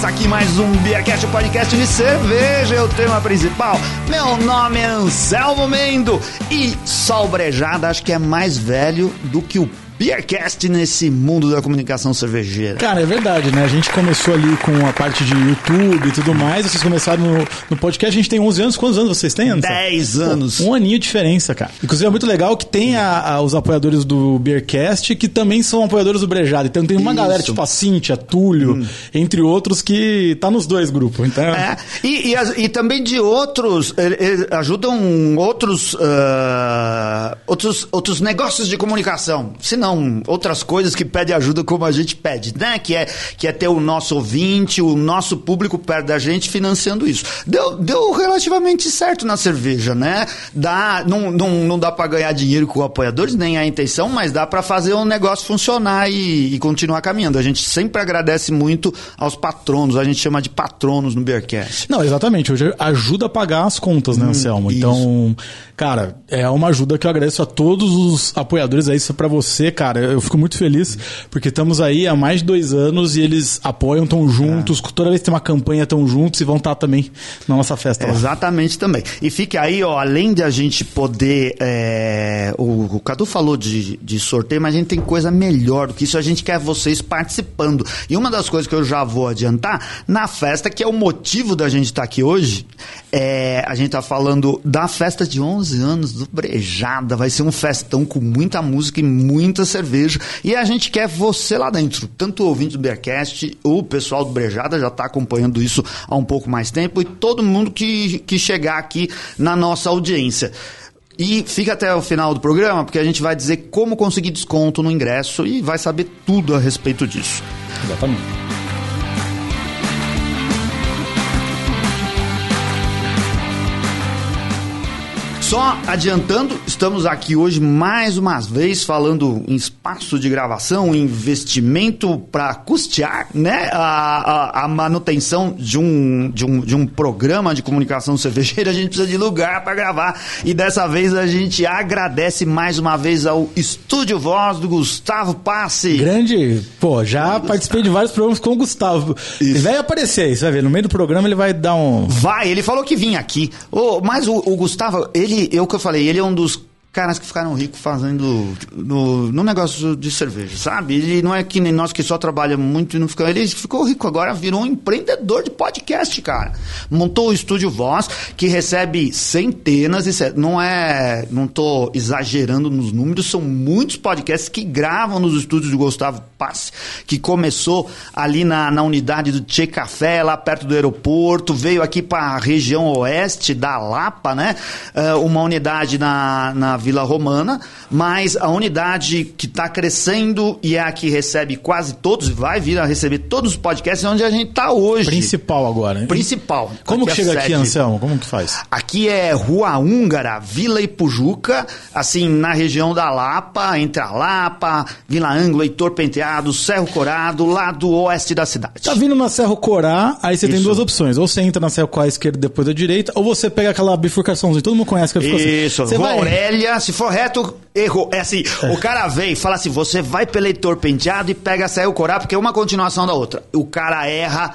Começa aqui mais um Beercast, o podcast de cerveja, é o tema principal. Meu nome é Anselmo Mendo e Salbrejada acho que é mais velho do que o Beercast nesse mundo da comunicação cervejeira. Cara, é verdade, né? A gente começou ali com a parte de YouTube e tudo mais. Vocês começaram no, no podcast. A gente tem 11 anos. Quantos anos vocês têm, Anderson? 10 anos. Pô, um aninho de diferença, cara. Inclusive é muito legal que tem a, a, os apoiadores do Beercast que também são apoiadores do Brejado. Então tem uma Isso. galera tipo a Cíntia, Túlio, Hum. entre outros, que tá nos dois grupos. Então, É, e, e, e também de outros, eh, eh, ajudam outros, ah, outros, outros negócios de comunicação, se não outras coisas que pedem ajuda como a gente pede, né? Que é, que é ter o nosso ouvinte, o nosso público perto da gente financiando isso. Deu, deu relativamente certo na cerveja, né? Dá, não, não, não dá para ganhar dinheiro com apoiadores, nem a intenção, mas dá para fazer o negócio funcionar e, e continuar caminhando. A gente sempre agradece muito aos patronos, a gente chama de patronos no Beercast. Não, exatamente. Hoje ajuda a pagar as contas, né, Anselmo? Hum. Então, cara, é uma ajuda que eu agradeço a todos os apoiadores. É isso pra você, cara. Eu fico muito feliz porque estamos aí há mais de dois anos e eles apoiam, estão juntos. Toda vez que tem uma campanha, estão juntos e vão estar também na nossa festa lá. Exatamente também. E fique aí, ó, além de a gente poder. é, o, o Cadu falou de, de sorteio, mas a gente tem coisa melhor do que isso. A gente quer vocês participando. E uma das coisas que eu já vou adiantar, na festa, que é o motivo da gente estar aqui hoje, é, a gente tá falando da festa de 11 anos do Brejada. Vai ser um festão com muita música e muita cerveja. E a gente quer você lá dentro. Tanto o ouvinte do Beercast, o pessoal do Brejada já está acompanhando isso há um pouco mais tempo e todo mundo que, que chegar aqui na nossa audiência. E fica até o final do programa, porque a gente vai dizer como conseguir desconto no ingresso e vai saber tudo a respeito disso. Exatamente. Só adiantando, estamos aqui hoje mais uma vez falando em espaço de gravação, investimento para custear né, a, a, a manutenção de um, de, um, de um programa de comunicação cervejeira. A gente precisa de lugar para gravar e dessa vez a gente agradece mais uma vez ao Estúdio Voz do Gustavo Passe. Grande, pô, já participei de vários programas com o Gustavo. Ele vai aparecer aí, você vai ver. No meio do programa ele vai dar um. Vai, ele falou que vinha aqui. Ô, mas o, o Gustavo, ele, eu que eu falei, ele é um dos caras que ficaram ricos fazendo no, no negócio de cerveja, sabe? Ele não é que nem nós que só trabalhamos muito e não ficamos. Ele ficou rico agora, virou um empreendedor de podcast, cara. Montou o Estúdio Voz, que recebe centenas e não é, não tô exagerando nos números, são muitos podcasts que gravam nos estúdios do Gustavo Passe, que começou ali na, na unidade do Tchê Café, lá perto do aeroporto, veio aqui para a região oeste da Lapa, né? Ah, uma unidade na, na Vila Romana, mas a unidade que está crescendo e é a que recebe quase todos, vai vir a receber todos os podcasts, é onde a gente está hoje. Principal agora. hein? Principal. Como que é chega a aqui. Anselmo? Como que faz? Aqui é Rua Húngara, Vila Ipujuca, assim, na região da Lapa, entre a Lapa, Vila Ângulo, Heitor Penteado, Cerro Corado, lá do oeste da cidade. Tá vindo na Serra Corá, aí você tem Isso. duas opções. Ou você entra na Serra Corá esquerda depois da direita, ou você pega aquela bifurcaçãozinha. Todo mundo conhece que ela fica assim. Isso, Você Rua vai... Aurélia, se for reto, errou. É assim, o cara vem e fala assim, você vai pelo Heitor Penteado e pega a Cerro Corá, porque é uma continuação da outra. O cara erra,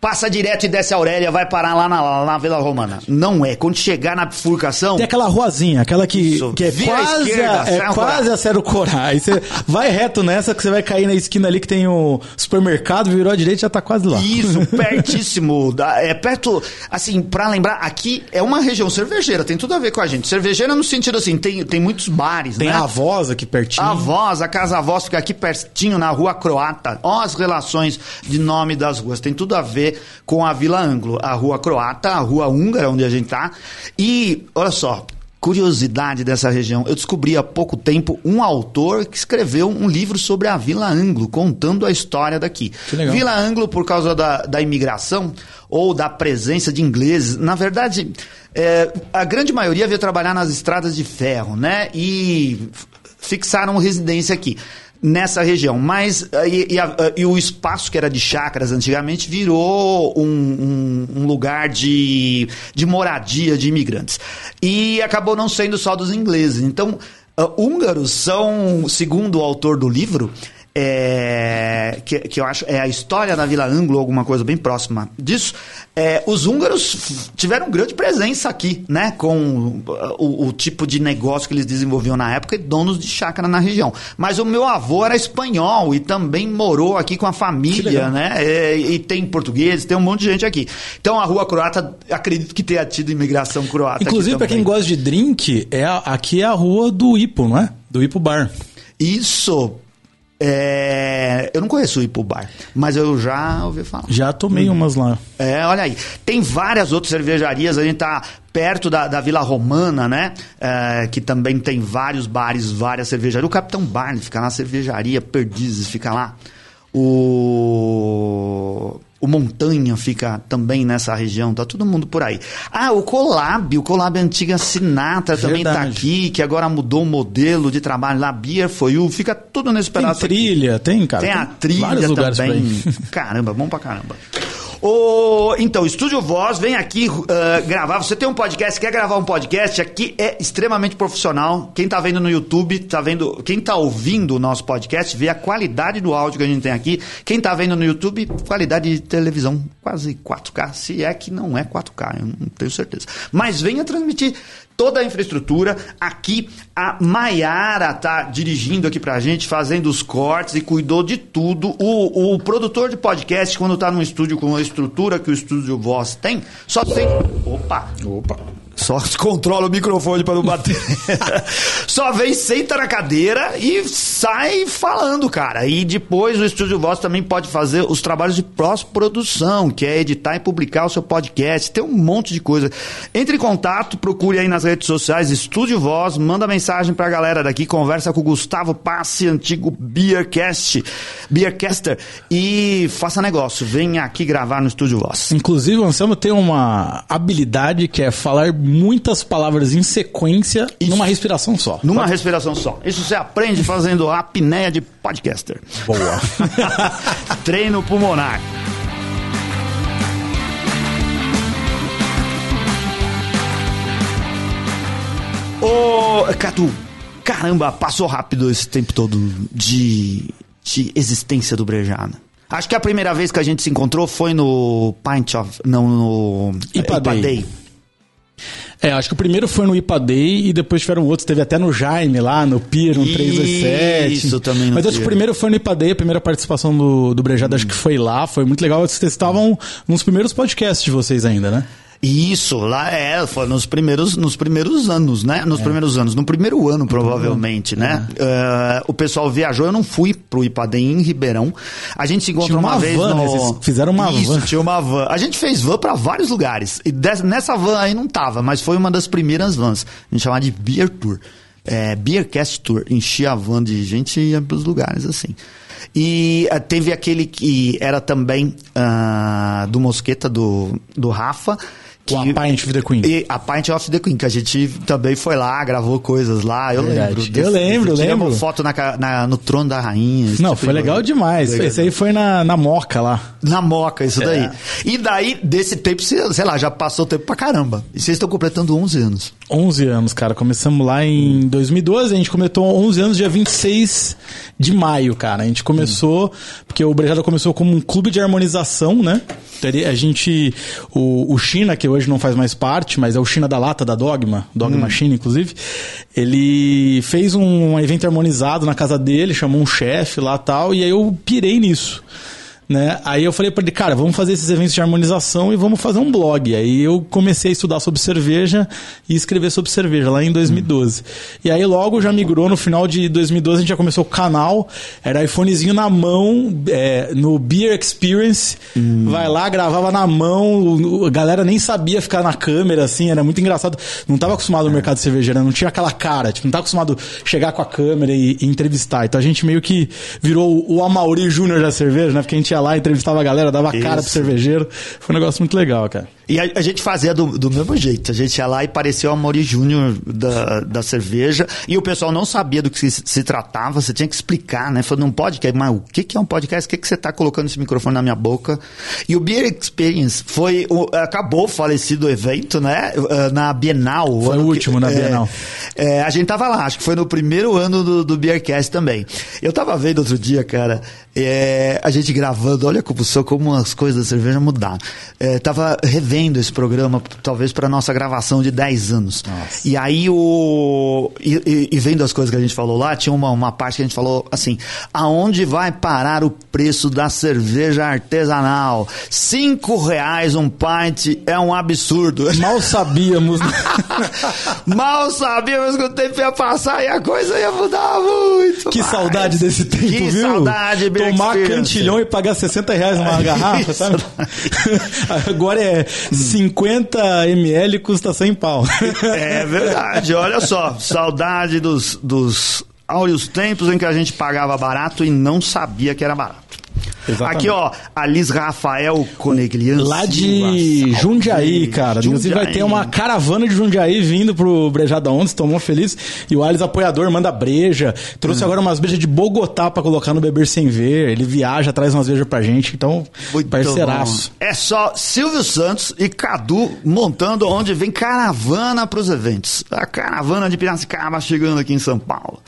passa direto e desce a Aurélia, vai parar lá na, na Vila Romana. Não é, quando chegar na bifurcação... Tem aquela ruazinha, aquela que, Isso. que é quase, esquerda, a, é quase Corá. a Serra Corá. Aí você vai reto nessa que você vai cair na esquina ali que tem o supermercado, virou à direita e já tá quase lá. Isso, pertíssimo. Da- É perto, assim, pra lembrar, aqui é uma região cervejeira, tem tudo a ver com a gente. Cervejeira no sentido assim, tem, tem muitos bares, Tem né? a voz aqui pertinho. A voz, a Casa Voz fica aqui pertinho na Rua Croata. Ó as relações de nome das ruas. Tem tudo a ver com a Vila Ângulo. A Rua Croata, a Rua Húngara, onde a gente tá. E, olha só, curiosidade dessa região. Eu descobri há pouco tempo um autor que escreveu um livro sobre a Vila Ângulo, contando a história daqui. Que legal. Vila Ângulo, por causa da, da imigração ou da presença de ingleses, na verdade, é, a grande maioria veio trabalhar nas estradas de ferro, né? E fixaram residência aqui. Nessa região, mas eh, e, e a- e o espaço que era de chácaras antigamente virou um, um- um lugar de, de moradia de imigrantes. E acabou não sendo só dos ingleses. Então, ah, húngaros são, segundo o autor do livro, é, que, que eu acho é a história da Vila Anglo, alguma coisa bem próxima disso. É, os húngaros tiveram grande presença aqui, né? Com o, o, tipo de negócio que eles desenvolviam na época e donos de chácara na região. Mas o meu avô era espanhol e também morou aqui com a família, né? É, e tem portugueses, tem um monte de gente aqui. Então a rua croata, acredito que tenha tido imigração croata. Inclusive, para quem gosta de drink, é a, aqui é a rua do Ipo, não é? Do Ipo Bar. Isso. É, eu não conheço o Ipo Bar, mas eu já ouvi falar. Já tomei hum. umas lá. É, olha aí. Tem várias outras cervejarias, a gente tá perto da, da Vila Romana, né? É, que também tem vários bares, várias cervejarias. O Capitão Barney fica na cervejaria Perdizes, fica lá. O o Montanha fica também nessa região, tá todo mundo por aí. Ah, o Colab, o Colab Antiga Sinatra também tá aqui, que agora mudou o modelo de trabalho lá, Beer For You, fica tudo nesse pedaço Tem trilha, aqui. tem, cara. Tem, tem a trilha também. Caramba, bom pra caramba. O, então, Estúdio Voz vem aqui uh, gravar. Você tem um podcast, quer gravar um podcast? Aqui é extremamente profissional. Quem tá vendo no YouTube, tá vendo. Quem tá ouvindo o nosso podcast, vê a qualidade do áudio que a gente tem aqui. Quem tá vendo no YouTube, qualidade de televisão quase 4K. Se é que não é 4K, eu não tenho certeza. Mas venha transmitir toda a infraestrutura. Aqui a Maiara tá dirigindo aqui pra gente, fazendo os cortes e cuidou de tudo. O, o produtor de podcast, quando tá num estúdio com a estrutura que o estúdio Voz tem, só tem. Opa! Opa! Só controla o microfone para não bater. Só vem, senta na cadeira e sai falando, cara. E depois o Estúdio Voz também pode fazer os trabalhos de pós-produção, que é editar e publicar o seu podcast. Tem um monte de coisa. Entre em contato, procure aí nas redes sociais Estúdio Voz, manda mensagem pra galera daqui, conversa com o Gustavo Passe, antigo Beercast, Beercaster, e faça negócio. Venha aqui gravar no Estúdio Voz. Inclusive, o Anselmo tem uma habilidade que é falar muitas palavras em sequência Isso. numa respiração só. Numa Pode? respiração só. Isso você aprende fazendo a apneia de podcaster. Boa. Treino pulmonar. Ô, Catu, caramba, passou rápido esse tempo todo de, de existência do Brejana. Acho que a primeira vez que a gente se encontrou foi no Pint of. Não, no. Ipa Day. É, acho que o primeiro foi no IPA Day e depois tiveram outros. Teve até no Jaime lá, no Pier, no 327. Isso também Mas acho que o primeiro foi no IPA Day, a primeira participação do, do Brejado, hum. acho que foi lá, foi muito legal. Vocês estavam nos primeiros podcasts de vocês ainda, né? Isso, lá é, foi nos primeiros, nos primeiros anos, né? Nos é. primeiros anos, no primeiro ano, provavelmente, uhum. né? Uh, o pessoal viajou, eu não fui pro Ipadem em Ribeirão. A gente se encontrou uma, uma, vez van, no... Né? fizeram uma Isso, van. tinha uma van. A gente fez van para vários lugares. E nessa van aí não tava, mas foi uma das primeiras vans. A gente chamava de Beer Tour. É, Beercast Tour. Enchia a van de gente e ia pros lugares assim. E uh, teve aquele que era também uh, do Mosqueta, do, do Rafa que, a Pint of the Queen. E a Pint of the Queen, que a gente também foi lá, gravou coisas lá. Eu Verdade. lembro. Desse, eu lembro, desse, lembro. foto na, na, no trono da rainha. Não, tipo foi legal demais. Legal. Esse aí foi na, na Moca lá. Na Moca, isso é. daí. E daí, desse tempo, sei lá, já passou tempo pra caramba. E vocês estão completando 11 anos. 11 anos, cara. Começamos lá em 2012, a gente completou 11 anos dia 26 de maio, cara. A gente começou, hum. porque o Brejada começou como um clube de harmonização, né? A gente, o, o China, que hoje não faz mais parte, mas é o China da Lata, da Dogma, Dogma hum. China, inclusive, ele fez um evento harmonizado na casa dele, chamou um chefe lá tal, e aí eu pirei nisso né? Aí eu falei para ele, cara, vamos fazer esses eventos de harmonização e vamos fazer um blog. Aí eu comecei a estudar sobre cerveja e escrever sobre cerveja lá em 2012. Hum. E aí logo já migrou no final de 2012, a gente já começou o canal, era iPhonezinho na mão, é, no Beer Experience, hum. vai lá, gravava na mão, a galera nem sabia ficar na câmera, assim, era muito engraçado. Não tava acostumado no mercado cervejeiro, não tinha aquela cara, tipo, não tava acostumado a chegar com a câmera e, e entrevistar. Então a gente meio que virou o Amauri Júnior da cerveja, né? Porque a gente ia lá, entrevistava a galera, dava Isso. cara pro cervejeiro. Foi um negócio muito legal, cara. E a, a gente fazia do, do, mesmo jeito. A gente ia lá e parecia o Amori Júnior da, da cerveja. E o pessoal não sabia do que se, se tratava. Você tinha que explicar, né? Falou, não pode, mas o que, que é um podcast? O que, que você está colocando esse microfone na minha boca? E o Beer Experience foi. O, acabou o falecido evento, né? Uh, na Bienal. Foi o último que, na é, Bienal. É, a gente tava lá, acho que foi no primeiro ano do, do Beercast também. Eu tava vendo outro dia, cara, é, a gente gravando, olha como, como as coisas da cerveja mudaram. É, tava revendo esse programa, talvez para nossa gravação de 10 anos. Nossa. E aí o. E, e, vendo as coisas que a gente falou lá, tinha uma, uma parte que a gente falou assim: aonde vai parar o preço da cerveja artesanal? Cinco reais um pint é um absurdo. Mal sabíamos. Né? Mal sabíamos que o tempo ia passar e a coisa ia mudar muito. Que mais. saudade desse tempo, que viu? Que saudade, tomar cantilhão e pagar 60 reais numa garrafa, sabe? Agora é 50 ml custa 100 pau. É verdade, olha só, saudade dos, dos áureos tempos em que a gente pagava barato e não sabia que era barato. Exatamente. Aqui, ó, Alice Rafael Conegliano. Lá de Jundiaí, cara. Jundiaí. Inclusive vai ter uma caravana de Jundiaí vindo pro Brejada Ondas, tomou feliz. E o Alice apoiador manda breja. Trouxe hum. agora umas brejas de Bogotá pra colocar no Beber Sem Ver. Ele viaja, traz umas brejas pra gente. Então, Muito parceiraço. Bom. É só Silvio Santos e Cadu montando onde vem caravana pros eventos. A caravana de Piracicaba chegando aqui em São Paulo.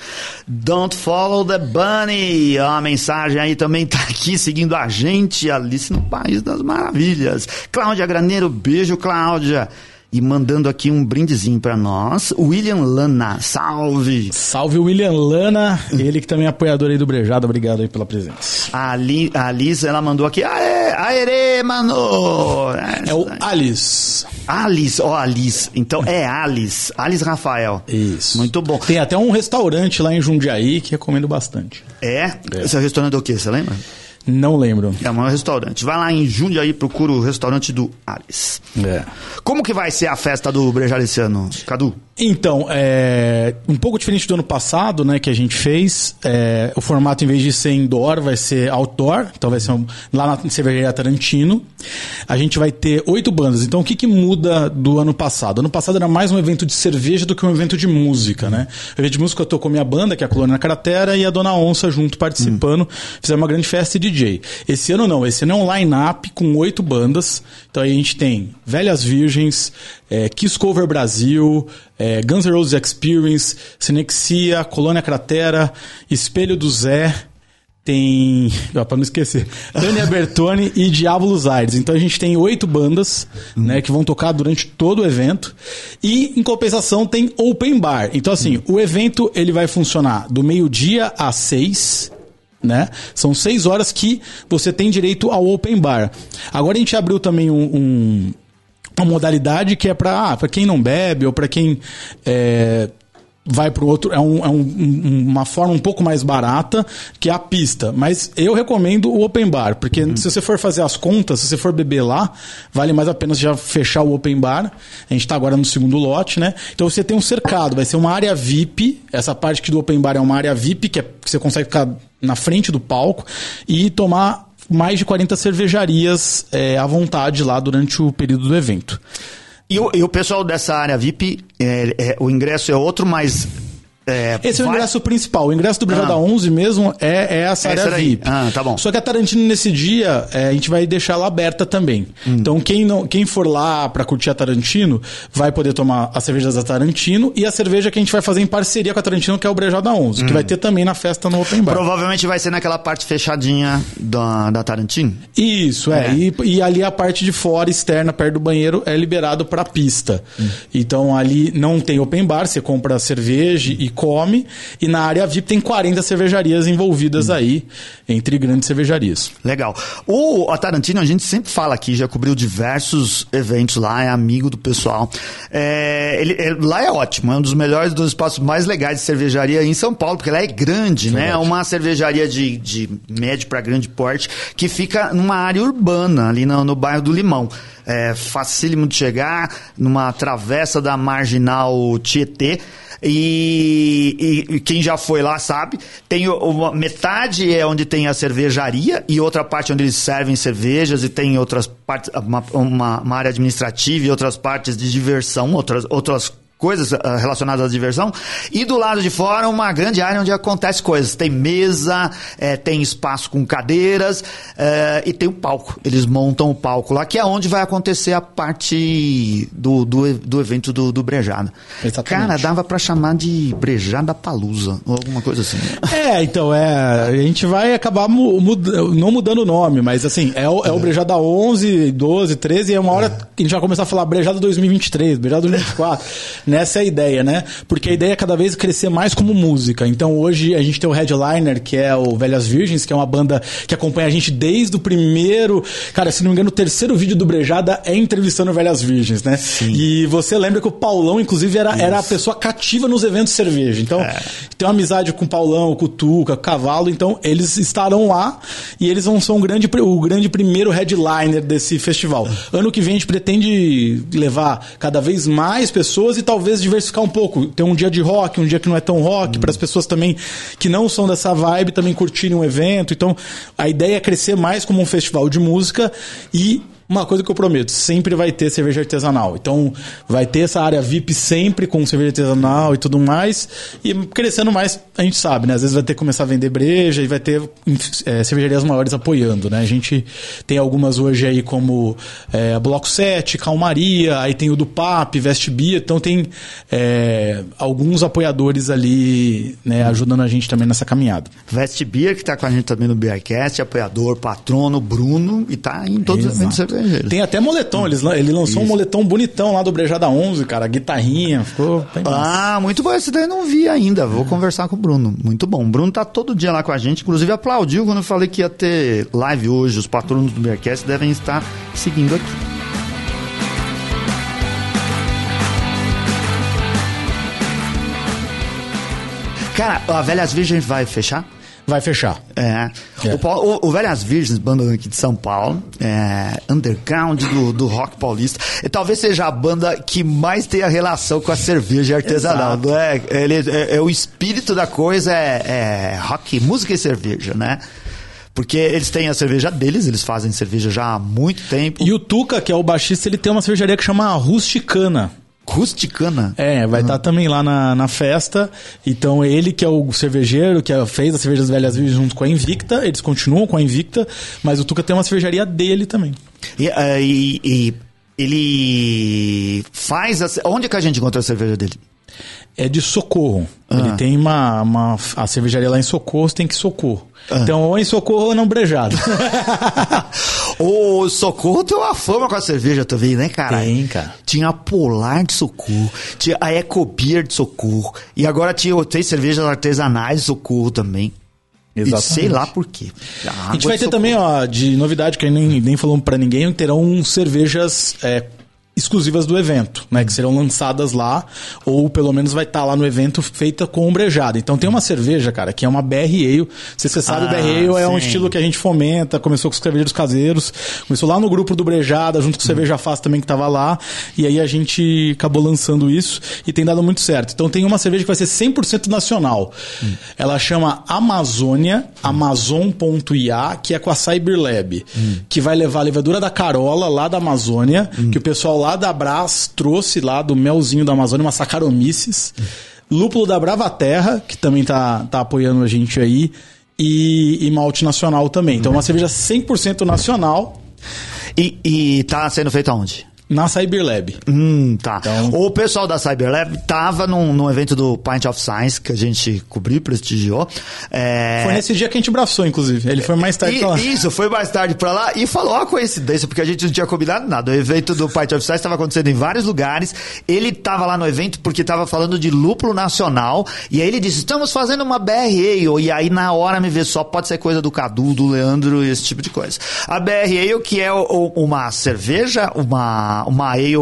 Don't follow the bunny. A mensagem aí também tá aqui seguindo a gente, Alice no País das Maravilhas. Cláudia Graneiro, beijo, Cláudia. E mandando aqui um brindezinho para nós, William Lana, salve! Salve William Lana, ele que também é apoiador aí do Brejado, obrigado aí pela presença. A, Ali, a Alice, ela mandou aqui, aê, aê, mano! É o Alice. Alice, ó, oh, Alice. Então é Alice, Alice Rafael. Isso. Muito bom. Tem até um restaurante lá em Jundiaí que recomendo bastante. É? é. Esse é restaurante do quê, você lembra? Não lembro. É um restaurante. Vai lá em Jundiaí, procura o restaurante do Alice. É. Como que vai ser a festa do Brejar esse ano, Cadu? Então, é um pouco diferente do ano passado, né, que a gente fez. É, o formato, em vez de ser indoor, vai ser outdoor. Então vai ser um, lá na cervejaria Tarantino. A gente vai ter oito bandas. Então, o que, que muda do ano passado? Ano passado era mais um evento de cerveja do que um evento de música, né? O evento de música eu tô com minha banda, que é a Colônia Cratera, e a Dona Onça junto participando. Hum. Fizeram uma grande festa de DJ. Esse ano não. Esse ano é um line-up com oito bandas. Então, aí a gente tem Velhas Virgens, é, Kiss Cover Brasil, é, Guns N' Roses Experience, Sinexia, Colônia Cratera, Espelho do Zé, tem. Ó, pra não esquecer. Tânia Bertoni e Diabolos Aires. Então a gente tem oito bandas, uhum. né, que vão tocar durante todo o evento. E, em compensação, tem open bar. Então, assim, uhum. o evento ele vai funcionar do meio-dia às seis. Né? São seis horas que você tem direito ao open bar. Agora a gente abriu também um, um uma modalidade que é para ah, quem não bebe ou para quem é, vai para o outro. É, um, é um, uma forma um pouco mais barata que é a pista. Mas eu recomendo o open bar, porque uhum. se você for fazer as contas, se você for beber lá, vale mais a pena já fechar o open bar. A gente está agora no segundo lote, né? Então você tem um cercado, vai ser uma área VIP. Essa parte aqui do open bar é uma área VIP, que, é, que você consegue ficar na frente do palco e tomar mais de 40 cervejarias é, à vontade lá durante o período do evento. E o, e o pessoal dessa área VIP, é, é, o ingresso é outro, mas é, Esse é o ingresso principal. O ingresso do Brigada ah. 11 mesmo é, é essa área VIP. Ah, tá bom. Só que a Tarantino, nesse dia, é, a gente vai deixar ela aberta também. Hum. Então, quem, não, quem for lá para curtir a Tarantino, vai poder tomar as cervejas da Tarantino e a cerveja que a gente vai fazer em parceria com a Tarantino, que é o Brejada 11, hum. que vai ter também na festa no Open Bar. Provavelmente vai ser naquela parte fechadinha da, da Tarantino? Isso, é. é. E, e, ali a parte de fora, externa, perto do banheiro, é liberado para pista. Hum. Então, ali não tem Open Bar, você compra cerveja e come. E na área VIP tem 40 cervejarias envolvidas hum. aí, entre grandes cervejarias. Legal. O a Tarantino, a gente sempre fala aqui, já cobriu diversos eventos lá, é amigo do pessoal. É, ele, é, lá é ótimo, é um dos melhores, dos espaços mais legais de cervejaria em São Paulo, porque lá é grande, né? É uma cervejaria de, de médio para grande porte que fica numa área urbana, ali no, no bairro do Limão. É facílimo de chegar, numa travessa da marginal Tietê. E, e, e, quem já foi lá sabe, tem uma metade é onde tem a cervejaria e outra parte onde eles servem cervejas e tem outras partes, uma, uma, uma área administrativa e outras partes de diversão, outras, outras coisas uh, relacionadas à diversão. E do lado de fora, uma grande área onde acontece coisas. Tem mesa, é, tem espaço com cadeiras é, e tem o palco. Eles montam o palco lá, que é onde vai acontecer a parte do, do, do evento do, do Brejada. Exatamente. Cara, dava para chamar de Brejada Palusa, ou alguma coisa assim. É, então, é, a gente vai acabar mu não mudando o nome, mas assim, é o, é o Brejada 11, 12, 13, e é uma hora que a gente vai começar a falar Brejada 2023, Brejada 2024. Nessa é a ideia, né? Porque a ideia é cada vez crescer mais como música. Então hoje a gente tem o headliner, que é o Velhas Virgens, que é uma banda que acompanha a gente desde o primeiro. Cara, se não me engano, o terceiro vídeo do Brejada é entrevistando Velhas Virgens, né? Sim. E você lembra que o Paulão, inclusive, era, era a pessoa cativa nos eventos de cerveja. Então, é. tem uma amizade com o Paulão, com o Tuca, com o Cavalo. Então, eles estarão lá e eles vão ser um grande, o grande primeiro headliner desse festival. Ano que vem a gente pretende levar cada vez mais pessoas e talvez talvez diversificar um pouco. Ter um dia de rock, um dia que não é tão rock, hum. para as pessoas também que não são dessa vibe também curtirem um evento. Então, a ideia é crescer mais como um festival de música e uma coisa que eu prometo, sempre vai ter cerveja artesanal. Então, vai ter essa área VIP sempre com cerveja artesanal e tudo mais. E crescendo mais, a gente sabe, né? Às vezes vai ter que começar a vender breja e vai ter é, cervejarias maiores apoiando, né? A gente tem algumas hoje aí como é, Bloco 7, Calmaria, aí tem o do PAP, Vestibia. Então, tem é, alguns apoiadores ali né, ajudando a gente também nessa caminhada. Vestibia, que está com a gente também no BRCast, apoiador, patrono, Bruno, e está em todos os eventos tem até moletom, ele, ele lançou Isso. um moletom bonitão lá do Brejada 11, cara, guitarrinha, ficou bem Ah, massa. muito bom, esse daí eu não vi ainda, vou é. conversar com o Bruno, muito bom. O Bruno tá todo dia lá com a gente, inclusive aplaudiu quando eu falei que ia ter live hoje, os patronos do Bearcast devem estar seguindo aqui. Cara, a Velhas Virgens vai fechar? Vai fechar. É. é. O, o, Velhas Virgens, banda aqui de São Paulo, é underground do, do rock paulista. E talvez seja a banda que mais tenha relação com a cerveja artesanal. Não é? Ele, é, é, o espírito da coisa é, é rock, música e cerveja, né? Porque eles têm a cerveja deles, eles fazem cerveja já há muito tempo. E o Tuca, que é o baixista, ele tem uma cervejaria que chama Rusticana. Rusticana. É, vai estar uhum. tá também lá na, na festa. Então, ele que é o cervejeiro, que é, fez as cervejas velhas virgens junto com a Invicta, eles continuam com a Invicta, mas o Tuca tem uma cervejaria dele também. E, uh, e, e ele faz. A, onde é que a gente encontra a cerveja dele? É de Socorro. Ah. Ele tem uma, uma. A cervejaria lá em Socorro tem que Socorro. Ah. Então, ou em Socorro ou não brejado. o Socorro tem uma fama com a cerveja também, né, cara? Tem, cara. Tinha a Polar de Socorro, tinha a Ecobeer de Socorro, e agora tinha, tem cervejas artesanais de Socorro também. Exatamente. E sei lá por quê. A, a gente vai ter também, ó, de novidade que nem, nem falamos para ninguém, terão cervejas é, exclusivas do evento, né? Que serão lançadas lá, ou pelo menos vai estar tá lá no evento feita com ombrejada. Então tem uma cerveja, cara, que é uma BR Ale. Se você sabe, ah, BR Ale é um estilo que a gente fomenta, começou com os cervejeiros caseiros, começou lá no grupo do Brejada, junto com o Cerveja Faz também que estava lá, e aí a gente acabou lançando isso e tem dado muito certo. Então tem uma cerveja que vai ser 100% nacional. Hum. Ela chama Amazônia, amazon.ia, que é com a Cyberlab, hum. que vai levar a levadura da Carola lá da Amazônia, que o pessoal lá da Brás trouxe lá do melzinho da Amazônia, uma Saccharomyces. Lúpulo da Brava Terra, que também tá, tá apoiando a gente aí. E, e malte nacional também. Então, uma cerveja 100% nacional. E, e tá sendo feita onde? Na Cyberlab. Hum, tá. Então... O pessoal da Cyberlab tava num, num evento do Pint of Science que a gente cobriu, prestigiou. É... Foi nesse dia que a gente abraçou, inclusive. Ele foi mais tarde e, pra lá. Isso, foi mais tarde pra lá e falou a coincidência, porque a gente não tinha combinado nada. O evento do Pint of Science estava acontecendo em vários lugares. Ele tava lá no evento porque tava falando de lúpulo nacional. E aí ele disse: estamos fazendo uma BR Ale. E aí na hora me vê só, pode ser coisa do Cadu, do Leandro, esse tipo de coisa. A BR Ale, que é o, uma cerveja, uma uma, ale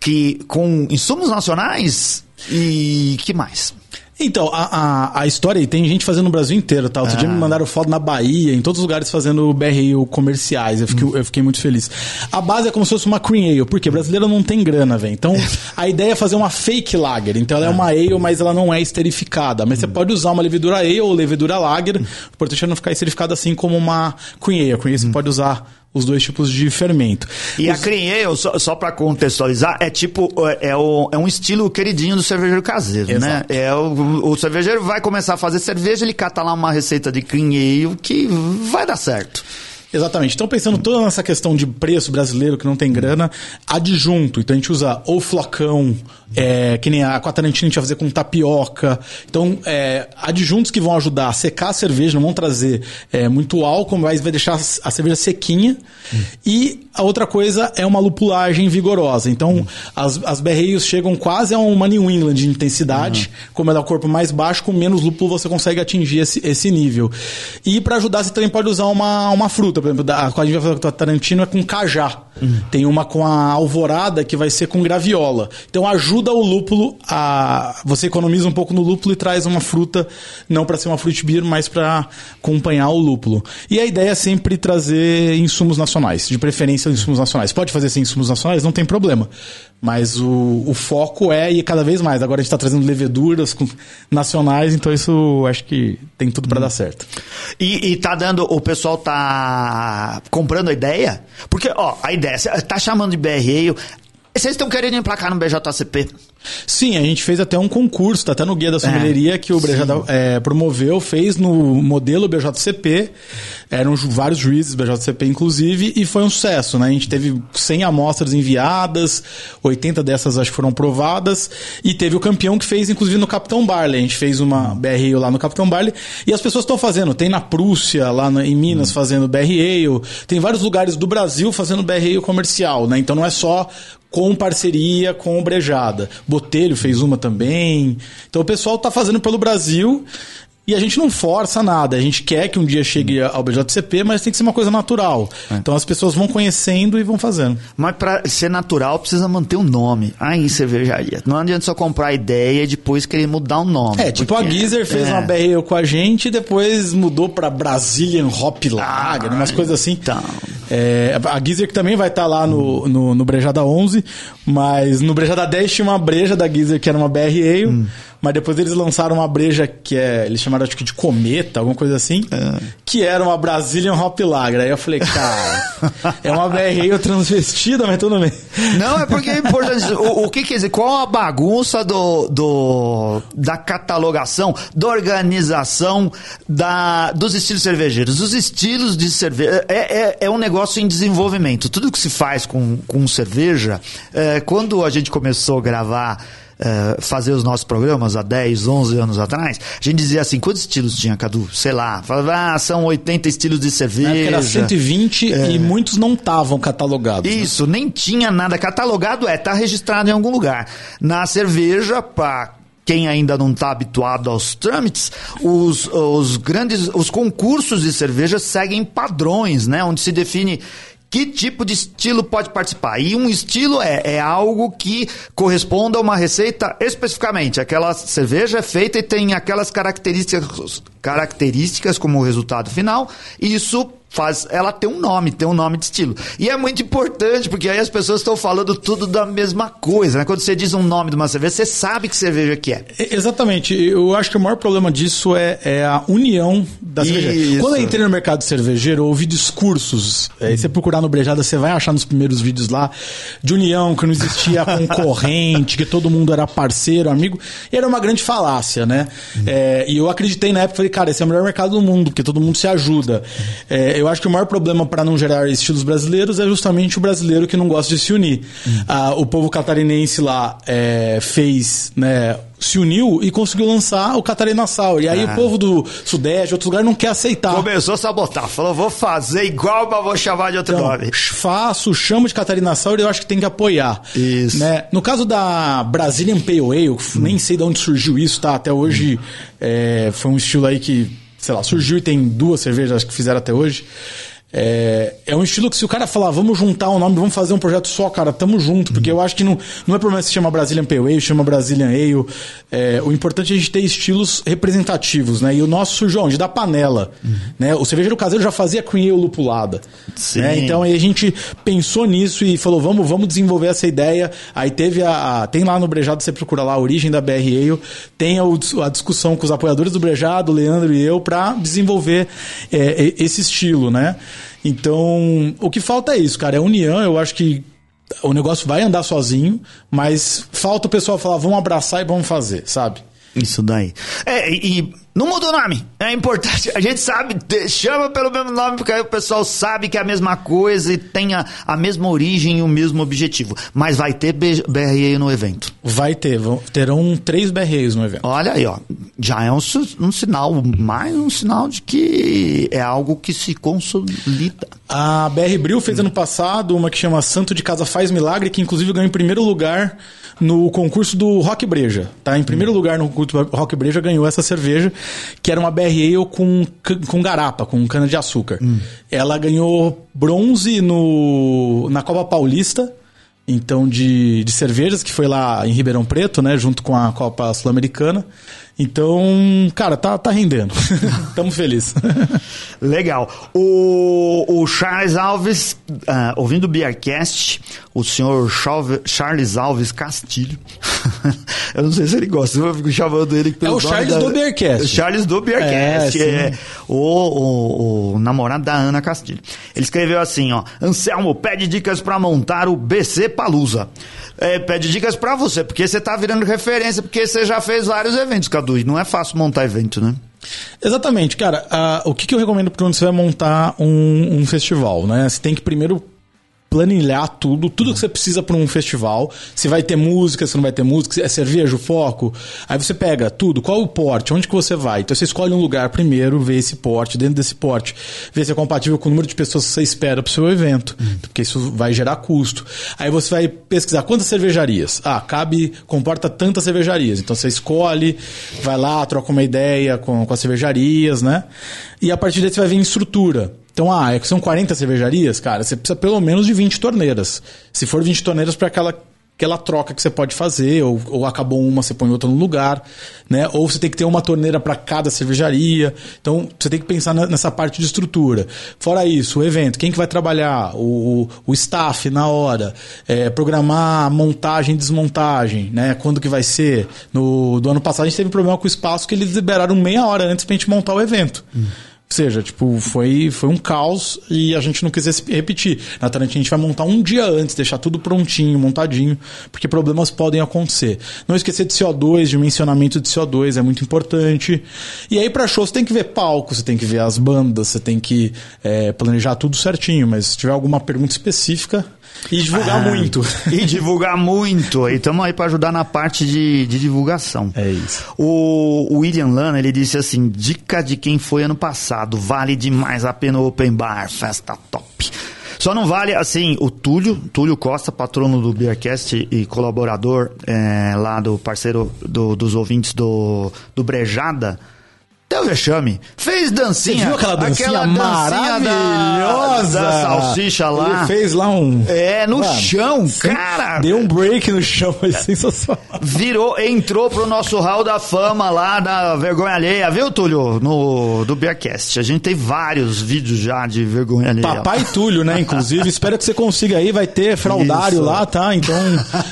que com insumos nacionais e que mais? Então, a, a, a história aí tem gente fazendo no Brasil inteiro, tá? Outro dia me mandaram foto na Bahia, em todos os lugares fazendo BRL comerciais. Eu fiquei, eu fiquei muito feliz. A base é como se fosse uma cream ale, porque brasileira não tem grana, velho. Então, a ideia é fazer uma fake lager. Então, ela é uma ale, mas ela não é esterificada. Mas você pode usar uma levedura ale ou levedura lager. O importante é não ficar esterificada assim como uma cream ale. A cream ale você pode usar os dois tipos de fermento. E Os- a Cream só, só pra contextualizar, é tipo, é, o- é um estilo queridinho do cervejeiro caseiro, Exato. né? É o, o cervejeiro vai começar a fazer cerveja, ele cata lá uma receita de Cream que vai dar certo. Exatamente. Então, pensando toda nessa questão de preço brasileiro que não tem grana, adjunto. Então, a gente usa ou flocão, é, que nem a Quatarantina a gente vai fazer com tapioca. Então, é, adjuntos que vão ajudar a secar a cerveja, não vão trazer é, muito álcool, mas vai deixar a cerveja sequinha. E a outra coisa é uma lupulagem vigorosa. Então, as, as berreios chegam quase a uma New England de intensidade. Como ela é o corpo mais baixo, com menos lúpulo você consegue atingir esse, esse nível. E para ajudar, você também pode usar uma, uma fruta. Por exemplo, da- a gente vai fazer com a Tarantino é com cajá. Tem uma com a alvorada que vai ser com graviola. Então ajuda o lúpulo a. Você economiza um pouco no lúpulo e traz uma fruta, não para ser uma fruit beer, mas para acompanhar o lúpulo. E a ideia é sempre trazer insumos nacionais, de preferência insumos nacionais. Pode fazer sem insumos nacionais, não tem problema. Mas o, o foco é ir cada vez mais. Agora a gente está trazendo leveduras com- nacionais, então isso acho que tem tudo para dar certo. E, e tá dando, o pessoal tá comprando a ideia? Porque, ó, a ideia, tá chamando de BR vocês estão querendo emplacar no BJCP? Sim, a gente fez até um concurso, tá até no Guia da Sommeleria, que o Brejada é, promoveu, fez no modelo BJCP, eram vários juízes BJCP inclusive, e foi um sucesso, né? A gente teve 100 amostras enviadas, 80 dessas acho que foram provadas, e teve o campeão que fez inclusive no Capitão Barley, a gente fez uma BR lá no Capitão Barley, e as pessoas estão fazendo, tem na Prússia, lá em Minas, fazendo BR Ale, tem vários lugares do Brasil fazendo BR Ale comercial, né? Então não é só com parceria com o Brejada. Botelho fez uma também. Então o pessoal tá fazendo pelo Brasil e a gente não força nada. A gente quer que um dia chegue ao BJCP, mas tem que ser uma coisa natural. Então as pessoas vão conhecendo e vão fazendo. Mas pra ser natural, precisa manter o nome. Aí, cervejaria. Não adianta só comprar a ideia e depois querer mudar o nome. É, tipo a Geezer fez é. uma BR com a gente e depois mudou pra Brazilian Hop Lager, Ah, umas coisas assim. então. É, a Geezer que também vai estar lá no, no, no Brejada 11, mas no Brejada 10 tinha uma breja da Geezer que era uma BR Ale, Hum. Mas depois eles lançaram uma breja que é, eles chamaram acho que de Cometa, alguma coisa assim, É. que era uma Brazilian Hop Lager. Aí eu falei, cara, é uma BR Ale transvestida, mas tudo bem. Não, é porque é importante. o, o que quer dizer? Qual a bagunça do, do, da catalogação, da organização da, dos estilos cervejeiros? Os estilos de cerveja. É, é, é um negócio em desenvolvimento. Tudo que se faz com, com cerveja, é, quando a gente começou a gravar. É, fazer os nossos programas há 10, 11 anos atrás, a gente dizia assim, quantos estilos tinha, Cadu? Sei lá, falava, ah, são 80 estilos de cerveja. Era 120 É. e muitos não estavam catalogados. né? Isso, nem tinha nada catalogado, é, tá registrado em algum lugar. Na cerveja, para quem ainda não está habituado aos trâmites, os, os grandes, os concursos de cerveja seguem padrões, né? Onde se define que tipo de estilo pode participar. E um estilo é, é algo que corresponde a uma receita especificamente. Aquela cerveja é feita e tem aquelas características, características como resultado final. Isso faz ela ter um nome, ter um nome de estilo. E é muito importante, porque aí as pessoas estão falando tudo da mesma coisa. Né? Quando você diz um nome de uma cerveja, você sabe que cerveja que é. Exatamente. Eu acho que o maior problema disso é, é a união da cerveja. Quando eu entrei no mercado cervejeiro, eu ouvi discursos. É, você procurar no Brejada, você vai achar nos primeiros vídeos lá de união, que não existia concorrente, que todo mundo era parceiro, amigo. E era uma grande falácia, né? É, e eu acreditei na época, falei, cara, esse é o melhor mercado do mundo, porque todo mundo se ajuda. É, eu acho que o maior problema para não gerar estilos brasileiros é justamente o brasileiro que não gosta de se unir. Ah, o povo catarinense lá é, fez, né? Se uniu e conseguiu lançar o Catarina Sour. E aí o povo do Sudeste, outros lugares, não quer aceitar. Começou a sabotar, falou, vou fazer igual, mas vou chamar de outro Então, nome. faço, chamo de Catarina Sour e eu acho que tem que apoiar. Isso. Né? No caso da Brazilian Pale Ale, nem sei de onde surgiu isso, tá? Até hoje é, foi um estilo aí que, sei lá, surgiu e tem duas cervejas que fizeram até hoje. É, é um estilo que se o cara falar, vamos juntar um nome, vamos fazer um projeto só, cara, tamo junto, porque eu acho que não, não é problema se chama Brazilian Pale Ale, chama Brazilian Ale. É, o importante é a gente ter estilos representativos, né? E o nosso surgiu onde? Da panela. Né? O cervejeiro caseiro já fazia cream ale lupulada. Sim. Né? Então aí a gente pensou nisso e falou, vamos, vamos desenvolver essa ideia. Aí teve a, a- Tem lá no Brejado, você procura lá a origem da BR Ale, tem a, a discussão com os apoiadores do Brejado, o Leandro e eu, para desenvolver é, esse estilo, né? Então, o que falta é isso, cara. É união, eu acho que o negócio vai andar sozinho, mas falta o pessoal falar, vamos abraçar e vamos fazer, sabe? Isso daí. É, e, não muda o nome. É importante. A gente sabe, chama pelo mesmo nome, porque aí o pessoal sabe que é a mesma coisa e tem a, a mesma origem e o mesmo objetivo. Mas vai ter BRE no evento. Vai ter, vão, terão três berreios no evento. Olha aí, ó. Já é um, um sinal, mais um sinal de que é algo que se consolida. A BR Bril fez ano passado uma que chama Santo de Casa Faz Milagre, que inclusive ganhou em primeiro lugar no concurso do Rock Breja. Tá? Em primeiro lugar no concurso do Rock Breja ganhou essa cerveja, que era uma BR Ale com, com garapa, com cana-de-açúcar. Ela ganhou bronze no, na Copa Paulista, então de, de cervejas, que foi lá em Ribeirão Preto, né, junto com a Copa Sul-Americana. Então, cara, tá, tá rendendo. Tamo feliz. Legal. O, o Charles Alves, ah, ouvindo o Beercast, o senhor Charles Alves Castilho. eu não sei se ele gosta, eu fico chamando ele pelo É o Charles do Beercast. O Charles do Beercast, É, é, o, o- o namorado da Ana Castilho. Ele escreveu assim, ó, Anselmo, pede dicas pra montar o BC Palusa. É, pede dicas pra você, porque você tá virando referência, porque você já fez vários eventos, Cadu, e não é fácil montar evento, né? Exatamente, cara. ah, o que, que eu recomendo quando você vai montar um, um festival, né? Você tem que primeiro planilhar tudo, tudo que você precisa para um festival. Se vai ter música, se não vai ter música, se é cerveja, o foco. Aí você pega tudo, qual o porte, onde que você vai. Então você escolhe um lugar primeiro, vê esse porte, dentro desse porte, vê se é compatível com o número de pessoas que você espera para o seu evento, porque isso vai gerar custo. Aí você vai pesquisar quantas cervejarias. Ah, cabe, comporta tantas cervejarias. Então você escolhe, vai lá, troca uma ideia com, com as cervejarias, né? E a partir daí você vai ver em estrutura. Então, ah, é que são 40 cervejarias, cara, você precisa pelo menos de 20 torneiras. Se for 20 torneiras para aquela aquela troca que você pode fazer, ou, ou acabou uma, você põe outra no lugar, né? Ou você tem que ter uma torneira para cada cervejaria. Então, você tem que pensar na- nessa parte de estrutura. Fora isso, o evento, quem que vai trabalhar, o, o- staff na hora, é, programar montagem e desmontagem, né? Quando que vai ser? No, do ano passado a gente teve um problema com o espaço que eles liberaram meia hora antes pra gente montar o evento. Ou seja, tipo, foi, foi um caos e a gente não quis repetir. Na Tarantino a gente vai montar um dia antes, deixar tudo prontinho, montadinho, porque problemas podem acontecer. Não esquecer de CO2, dimensionamento de CO2 é muito importante. E aí pra show você tem que ver palco, você tem que ver as bandas, você tem que é, planejar tudo certinho, mas se tiver alguma pergunta específica, e divulgar Ah, muito. E divulgar muito. E estamos aí para ajudar na parte de, de divulgação. É isso. O, o William Lana, ele disse assim, dica de quem foi ano passado, vale demais a pena o Open Bar, festa top. Só não vale, assim, o Túlio, Túlio Costa, patrono do Beercast e colaborador é, lá do parceiro do- dos ouvintes do, do Brejada, deu vexame. Fez dancinha. Você viu aquela dancinha aquela dancinha da- maravilhosa? Da, salsicha lá. Ele fez lá um... É, no Mano, chão, sim, cara. Deu um break no chão, foi sensacional. Virou, entrou pro nosso hall da fama lá da vergonha alheia, viu, Túlio? No, do Beercast. A gente tem vários vídeos já de vergonha alheia. Papai Túlio, né? Inclusive, espero que você consiga aí. Vai ter fraudário Isso. lá, tá? Então.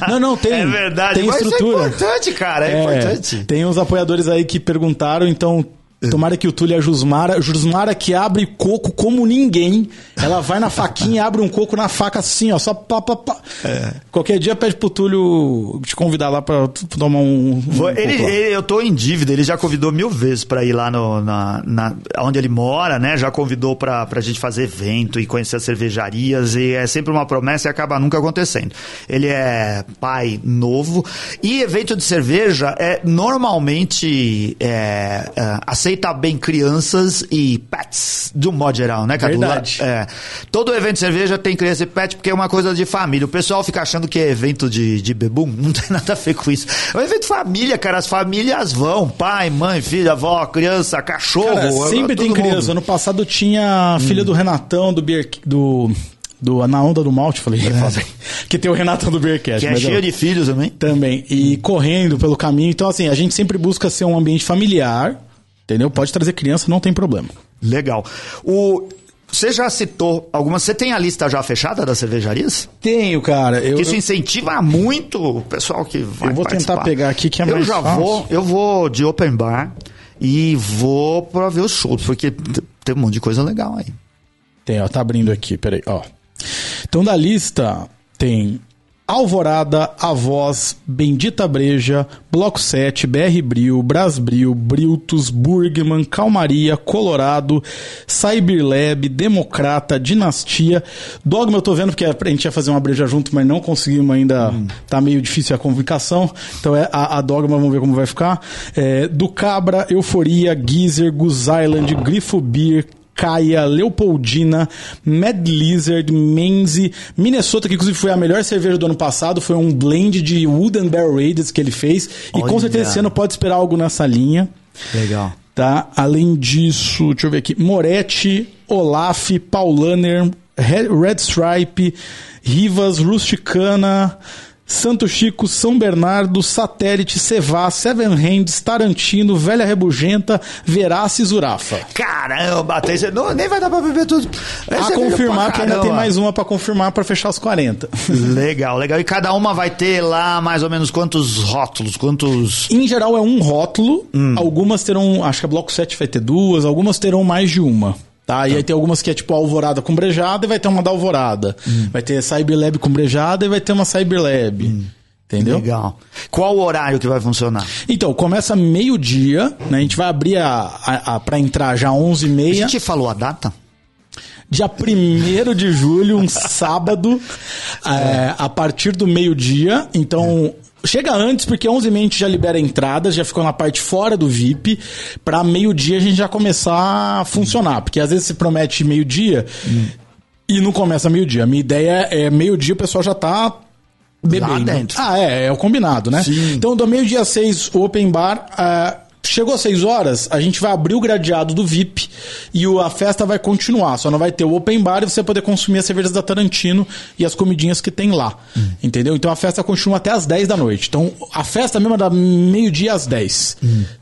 Não, não, tem. É verdade, Tem mas estrutura. é importante, cara, é, importante. Tem uns apoiadores aí que perguntaram, então. Tomara que o Túlio e a Jusmara. Jusmara que abre coco como ninguém. Ela vai na faquinha e abre um coco na faca assim, ó. Só pá, pá, pá. É. Qualquer dia pede pro Túlio te convidar lá pra tomar um. um ele, ele- eu tô em dívida, ele já convidou mil vezes pra ir lá no, na, na- onde ele mora, né? Já convidou pra, pra gente fazer evento e conhecer as cervejarias, e é sempre uma promessa e acaba nunca acontecendo. Ele é pai novo, e evento de cerveja é normalmente é, é, aceita bem crianças e pets, de um modo geral, né, Cadu? Verdade. É. Todo evento de cerveja tem criança e pet porque é uma coisa de família. O pessoal fica achando que é evento de, de bebum, não tem nada a ver com isso. É um evento família, cara. As famílias vão, pai, mãe, filha, avó, criança, cachorro. Cara, é- sempre tem criança. mundo. Ano passado tinha a filha do Renatão, do Beer, do, do Na Onda do Malte, falei. que tem o Renatão do Beercast. Que é mas, cheio ó, de filhos também. Também. E correndo pelo caminho. Então, assim, a gente sempre busca ser um ambiente familiar. Entendeu? Pode trazer criança, não tem problema. Legal. O, você já citou algumas. Você tem a lista já fechada das cervejarias? Tenho, cara. Eu, isso eu- incentiva muito o pessoal que vai Eu vou tentar participar. pegar aqui que é eu mais já fácil. vou, eu vou de open bar e vou pra ver os shows, porque tem um monte de coisa legal aí. Tem, ó, tá abrindo aqui, peraí, ó. Então da lista tem Alvorada, A Voz, Bendita Breja, Bloco 7, BR Bril, Brasbril, Briltos, Burgman, Calmaria, Colorado, Cyberlab, Democrata, Dinastia. Dogma eu tô vendo porque a gente ia fazer uma breja junto, mas não conseguimos ainda. Tá meio difícil a comunicação. Então é a, a Dogma, vamos ver como vai ficar. É, do Cabra, Euforia, Geezer, Goose Island, Grifo Beer, Caia, Leopoldina, Mad Lizard, Menzi, Minnesota, que inclusive foi a melhor cerveja do ano passado, foi um blend de Wooden Barrel Raiders que ele fez. E com Olha. certeza esse ano pode esperar algo nessa linha. Legal. Tá? Além disso, deixa eu ver aqui. Moretti, Olaf, Paulaner, Red Stripe, Rivas, Rusticana, Santo Chico, São Bernardo, Satélite, Cevá, Seven Hands, Tarantino, Velha Rebugenta, Verace e Zurafa. Caramba, tem, não, nem vai dar pra beber tudo. É A cerveja confirmar que ainda tem mais uma pra confirmar pra fechar os 40. Legal, legal. E cada uma vai ter lá mais ou menos quantos rótulos, quantos. Em geral é um rótulo, Hum. algumas terão, acho que a Bloco 7 vai ter duas, algumas terão mais de uma. Tá? E aí tem algumas que é tipo alvorada com brejada e vai ter uma da alvorada. Hum. Vai ter Cyberlab com brejada e vai ter uma Cyberlab. Entendeu? Legal. Qual o horário que vai funcionar? Então, começa meio-dia, né? A gente vai abrir a, a, a para entrar já A 11h30. gente falou a data? Dia 1 de julho, um sábado, é, a partir do meio-dia. Então, chega antes, porque 11 h a gente já libera entradas, já ficou na parte fora do VIP. Pra meio-dia a gente já começar a funcionar. Porque às vezes se promete meio-dia e não começa meio-dia. A minha ideia é meio-dia o pessoal já tá bebendo. Ah, é, é o combinado, né? Sim. Então, do meio-dia 6, o open bar. ah, Chegou às 6 horas, a gente vai abrir o gradeado do VIP e o- a festa vai continuar. Só não vai ter o open bar e você poder consumir as cervejas da Tarantino e as comidinhas que tem lá. Entendeu? Então a festa continua até às 10 da noite. Então a festa mesmo é da meio-dia às 10.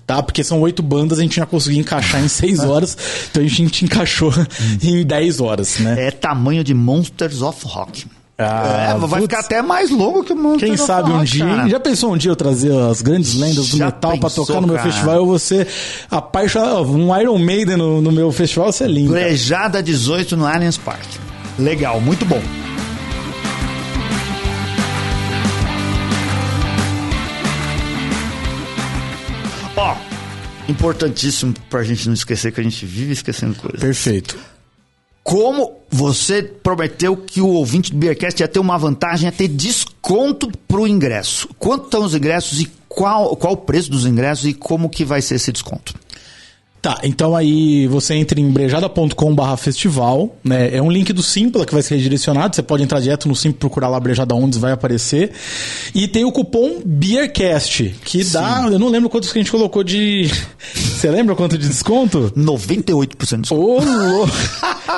Tá? Porque são oito bandas, a gente já conseguiu encaixar em 6 horas. Então a gente encaixou em 10 horas, né? É tamanho de Monsters of Rock. Ah, é, vai putz. ficar até mais longo que o Monsters Quem sabe um dia. cara. Já pensou um dia eu trazer as grandes lendas do Já metal pra pensou, tocar no meu cara? festival? Eu vou ser apaixonado. Um Iron Maiden no, no meu festival, isso é lindo. Brejada 18 no Allianz Park. Legal, muito bom. Ó, importantíssimo pra gente não esquecer que a gente vive esquecendo coisas. Perfeito. Como você prometeu que o ouvinte do Beercast ia ter uma vantagem, ia ter desconto pro ingresso. Quanto estão os ingressos e qual, qual o preço dos ingressos e como que vai ser esse desconto? Tá, então aí você entra em brejada.com.br festival, né? É um link do Simpla que vai ser redirecionado. Você pode entrar direto no Simpla, procurar lá Brejada Ondes, vai aparecer. E tem o cupom BeerCast, que dá. Eu não lembro quantos que a gente colocou de. Você lembra quanto de desconto? 98% de desconto. Ô, louco!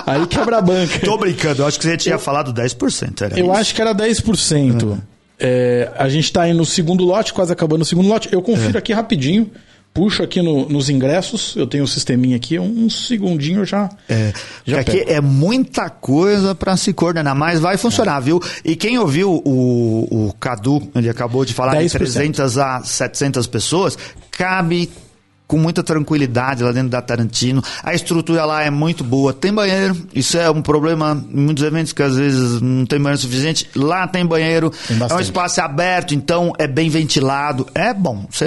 Aí quebra a banca. Tô brincando, eu acho que você tinha falado 10%. Era Eu isso? acho que era 10%. É, a gente tá aí no segundo lote, quase acabando o segundo lote. Eu confiro aqui rapidinho. Puxo aqui no- nos ingressos. Eu tenho o sisteminha aqui. Um segundinho já. É, Já aqui pego. é muita coisa pra se coordenar, mas vai funcionar, viu? E quem ouviu o, o Cadu, ele acabou de falar de 10%. 300 a 700 pessoas, cabe com muita tranquilidade lá dentro da Tarantino. A estrutura lá é muito boa. Tem banheiro, isso é um problema em muitos eventos que às vezes não tem banheiro suficiente. Lá tem banheiro, Tem é um espaço aberto, então é bem ventilado. É bom, você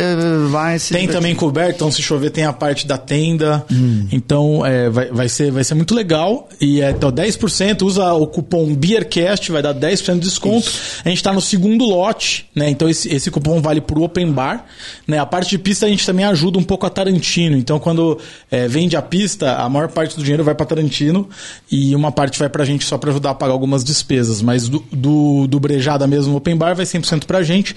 vai se Tem divertir. também coberto, então se chover tem a parte da tenda. Hum. Então é, vai, vai, ser, vai ser muito legal. E é então, 10%, usa o cupom BeerCast, vai dar 10% de desconto. A gente está no segundo lote, né? Então esse, esse cupom vale pro Open Bar. Né? A parte de pista a gente também ajuda um pouco a para Tarantino. Então, quando é, vende a pista, a maior parte do dinheiro vai para Tarantino e uma parte vai pra gente só para ajudar a pagar algumas despesas. Mas do, do, do Brejada mesmo, Open Bar, vai 100% pra gente.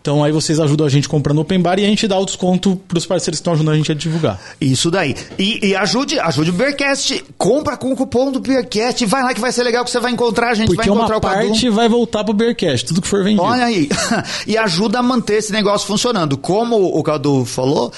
Então, aí vocês ajudam a gente comprando Open Bar e a gente dá o desconto pros parceiros que estão ajudando a gente a divulgar. Isso daí. E, e ajude, ajude o Beercast. Compra com o cupom do Beercast. Vai lá que vai ser legal que você vai encontrar a gente. Porque vai encontrar uma o parte vai voltar pro Beercast, tudo que for vendido. Olha aí. e ajuda a manter esse negócio funcionando. Como o Cadu falou,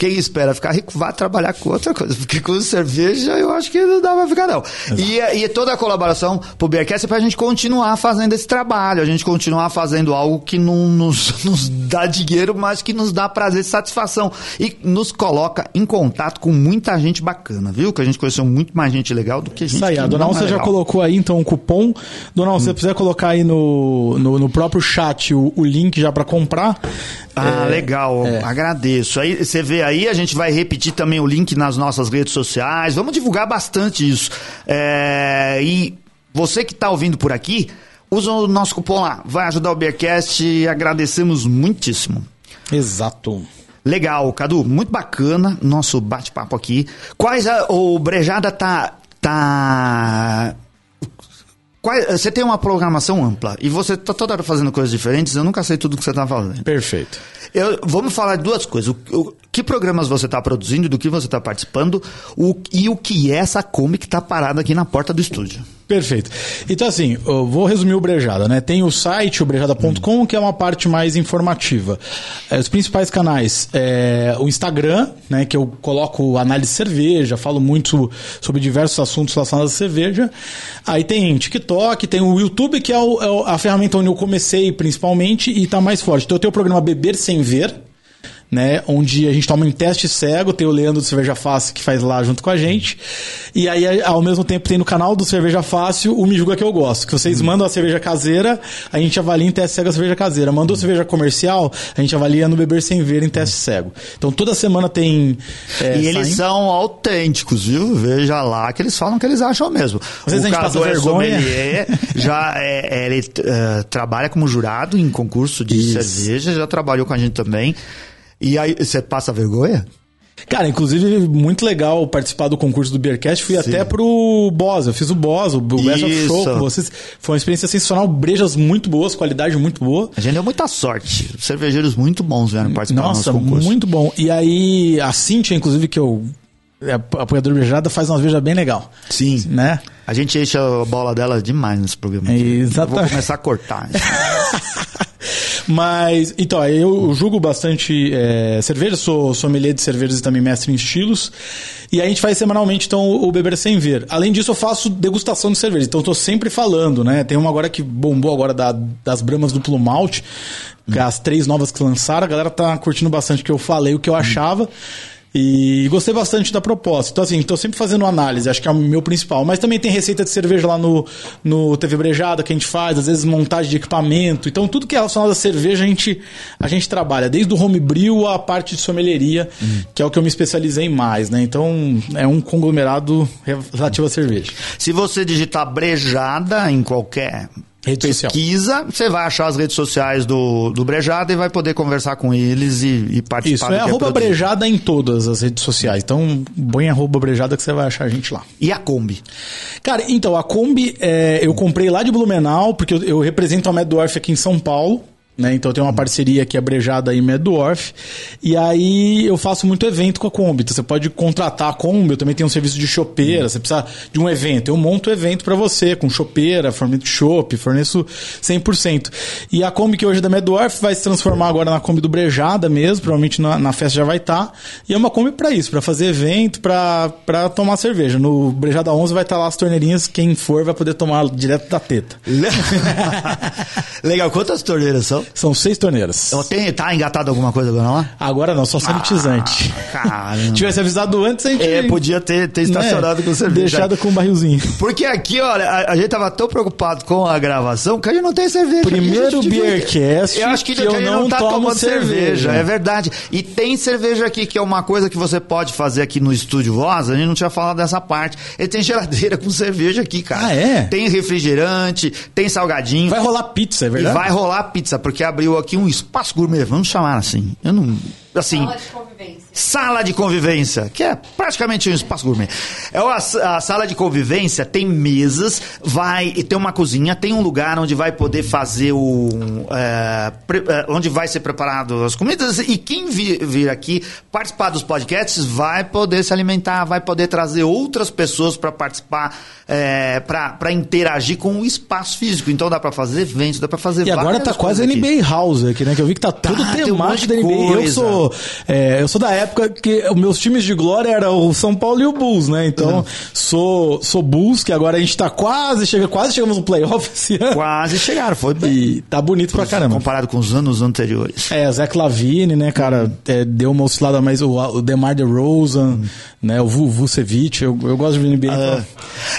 quem espera ficar rico vai trabalhar com outra coisa. Porque com cerveja eu acho que não dá pra ficar, não. E, e toda a colaboração pro Beercast é pra gente continuar fazendo esse trabalho. A gente continuar fazendo algo que não nos, nos dá dinheiro, mas que nos dá prazer e satisfação. E nos coloca em contato com muita gente bacana, viu? Que a gente conheceu muito mais gente legal do que gente Isso aí, a dona é Alça já colocou aí então o cupom. Dona Alça, se você quiser colocar aí no, no, no próprio chat o, o link já para comprar. Ah, É, legal. Agradeço. Aí você vê aí, a gente vai repetir também o link nas nossas redes sociais. Vamos divulgar bastante isso. É, e você que está ouvindo por aqui, usa o nosso cupom lá. Vai ajudar o Beercast e agradecemos muitíssimo. Exato. Legal, Cadu, muito bacana nosso bate-papo aqui. Quais a, o Brejada tá tá você tem uma programação ampla e você tá toda hora fazendo coisas diferentes, eu nunca sei tudo que você tá fazendo. Perfeito. Eu- vamos falar de duas coisas. O, o- que programas você está produzindo, do que você está participando o- e o que é essa Kombi que está parada aqui na porta do estúdio. Perfeito. Então, assim, eu vou resumir o Brejada, né? Tem o site, o brejada.com, que é uma parte mais informativa. É, os principais canais, é, o Instagram, né? Que eu coloco análise de cerveja, falo muito sobre diversos assuntos relacionados à cerveja. Aí tem TikTok, tem o YouTube, que é, o- é a ferramenta onde eu comecei principalmente e está mais forte. Então, eu tenho o programa Beber Sem Ver, né? Onde a gente toma um teste cego, tem o Leandro do Cerveja Fácil que faz lá junto com a gente. E aí, ao mesmo tempo, tem no canal do Cerveja Fácil o Me Julga Que Eu Gosto. Que vocês mandam a cerveja caseira, a gente avalia em teste cego a cerveja caseira. Mandou cerveja comercial, a gente avalia no Beber Sem Ver em teste cego. Então toda semana tem. é, e eles saindo- são autênticos, viu? Veja lá que eles falam que eles acham mesmo. Às vezes a gente Cadu é sommelier, já é, ele eh, trabalha como jurado em concurso de Isso. cerveja, já trabalhou com a gente também. E aí, você passa vergonha? Cara, inclusive, muito legal participar do concurso do Beercast. Fui até pro Boss, eu fiz o Boss, o Best of. Show com vocês. Foi uma experiência sensacional, brejas muito boas, qualidade muito boa. A gente deu muita sorte. Cervejeiros muito bons vieram participar Nossa, do nosso concurso. muito bom. E aí, a Cintia, inclusive, que eu. É apoiador beijada, faz uma cerveja bem legal. Sim. Né? A gente enche a bola dela demais nesse programa. aqui. Eu Exatamente. vou começar a cortar. Mas, então, eu julgo bastante é, cerveja, sou sommelier de cervejas e também mestre em estilos. E a gente faz semanalmente, então, o Beber Sem Ver. Além disso, eu faço degustação de cerveja. Então, eu tô sempre falando, né? Tem uma agora que bombou agora da- das Bramas Duplo Malte, que é as três novas que lançaram. A galera tá curtindo bastante, que eu falei o que eu achava. E gostei bastante da proposta. Então, assim, estou sempre fazendo análise, acho que é o meu principal. Mas também tem receita de cerveja lá no, no TV Brejada que a gente faz, às vezes montagem de equipamento. Então, tudo que é relacionado à cerveja a gente, a gente trabalha, desde o homebrew à parte de sommelieria, que é o que eu me especializei mais, né? Então, é um conglomerado relativo à cerveja. Se você digitar brejada em qualquer Rede social. pesquisa, você vai achar as redes sociais do, do Brejada e vai poder conversar com eles e, e participar Isso, é arroba produzido. brejada em todas as redes sociais. Então, põe arroba brejada que você vai achar a gente lá. E a Kombi? Cara, então, a Kombi é, eu comprei lá de Blumenau, porque eu, eu represento a Meddorf aqui em São Paulo. Né? Então tenho uma parceria aqui, a Brejada em Meddorf. E aí eu faço muito evento com a Kombi. Então você pode contratar a Kombi, eu também tenho um serviço de chopeira. Você precisa de um evento, eu monto o evento para você, com chopeira, forneço chopp, forneço 100%. E a Kombi que hoje é da Meddorf vai se transformar agora na Kombi do Brejada mesmo, provavelmente na, na festa já vai estar. E é uma Kombi para isso, para fazer evento, para tomar cerveja. No Brejada 11 vai estar lá as torneirinhas, quem for vai poder tomar direto da teta. Legal, quantas torneiras são? São seis torneiras. Então, Tem, tá engatado alguma coisa agora lá? Agora não, só sanitizante. Caramba. Tivesse avisado antes, a gente. É, podia ter, ter estacionado né, com cerveja. Deixado com um barrilzinho. Porque aqui, olha, a, a gente tava tão preocupado com a gravação que a gente não tem cerveja. Primeiro Beercast Eu acho que, que a eu gente não não tá tomando cerveja. cerveja. É verdade. E tem cerveja aqui que é uma coisa que você pode fazer aqui no estúdio Voz. A gente não tinha falado dessa parte. Ele tem geladeira com cerveja aqui, cara. Ah, é? Tem refrigerante, tem salgadinho. Vai rolar pizza, é E verdade? vai rolar pizza, porque abriu aqui um espaço gourmet, vamos chamar assim. Eu não. Assim. Sala de convivência. Sala de convivência, que é praticamente um espaço gourmet. É uma, a sala de convivência tem mesas, vai tem uma cozinha, tem um lugar onde vai poder fazer o. É, pre, é, onde vai ser preparado as comidas e quem vir, vir aqui participar dos podcasts vai poder se alimentar, vai poder trazer outras pessoas para participar, é, para interagir com o espaço físico. Então dá para fazer eventos, dá para fazer E agora tá quase aqui. NBA House aqui, né? Que eu vi que tá tudo Tá, tem um da NBA. Eu coisa. Sou, é, eu sou da época que os meus times de glória eram o São Paulo e o Bulls, né? Então, Uhum. sou, sou Bulls, que agora a gente tá quase, chega, quase chegamos no playoff esse ano. Quase chegaram, foi. E tá bonito pra caramba. Comparado com os anos anteriores. É, Zach Lavine, né, cara, é, deu uma oscilada mais o, o DeMar DeRozan, né, o Vu- Vucevic, eu, eu gosto de NBA. então-